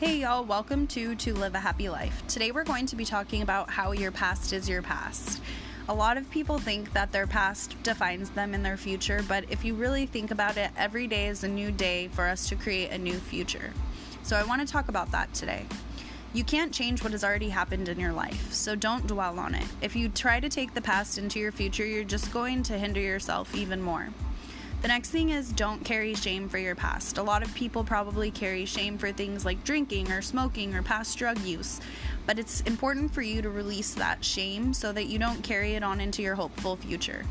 Hey y'all, welcome to To Live a Happy Life. Today we're going to be talking about how your past is your past. A lot of people think that their past defines them in their future, but if you really think about it, every day is a new day for us to create a new future. So I want to talk about that today. You can't change what has already happened in your life, so don't dwell on it. If you try to take the past into your future, you're just going to hinder yourself even more. The next thing is don't carry shame for your past. A lot of people probably carry shame for things like drinking or smoking or past drug use, but it's important for you to release that shame so that you don't carry it on into your hopeful future.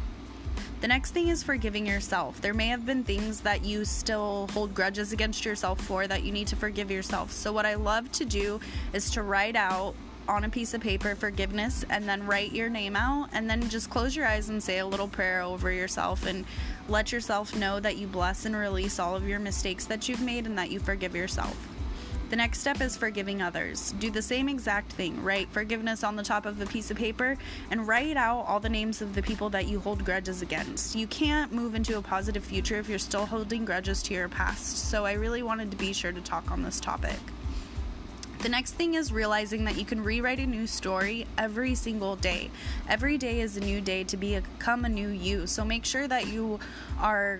The next thing is forgiving yourself. There may have been things that you still hold grudges against yourself for that you need to forgive yourself. So, what I love to do is to write out on a piece of paper forgiveness and then write your name out and then just close your eyes and say a little prayer over yourself and let yourself know that you bless and release all of your mistakes that you've made and that you forgive yourself. The next step is forgiving others. Do the same exact thing. Write forgiveness on the top of a piece of paper and write out all the names of the people that you hold grudges against. You can't move into a positive future if you're still holding grudges to your past. So I really wanted to be sure to talk on this topic. The next thing is realizing that you can rewrite a new story every single day. Every day is a new day to become a new you. So make sure that you are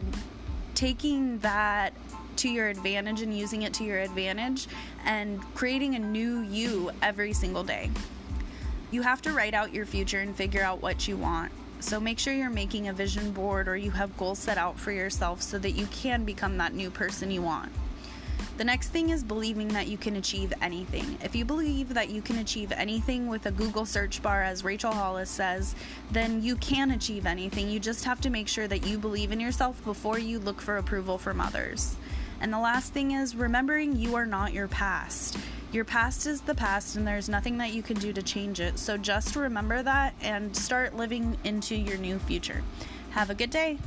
taking that to your advantage and using it to your advantage and creating a new you every single day. You have to write out your future and figure out what you want. So make sure you're making a vision board or you have goals set out for yourself so that you can become that new person you want. The next thing is believing that you can achieve anything. If you believe that you can achieve anything with a Google search bar, as Rachel Hollis says, then you can achieve anything. You just have to make sure that you believe in yourself before you look for approval from others. And the last thing is remembering you are not your past. Your past is the past, and there's nothing that you can do to change it. So just remember that and start living into your new future. Have a good day.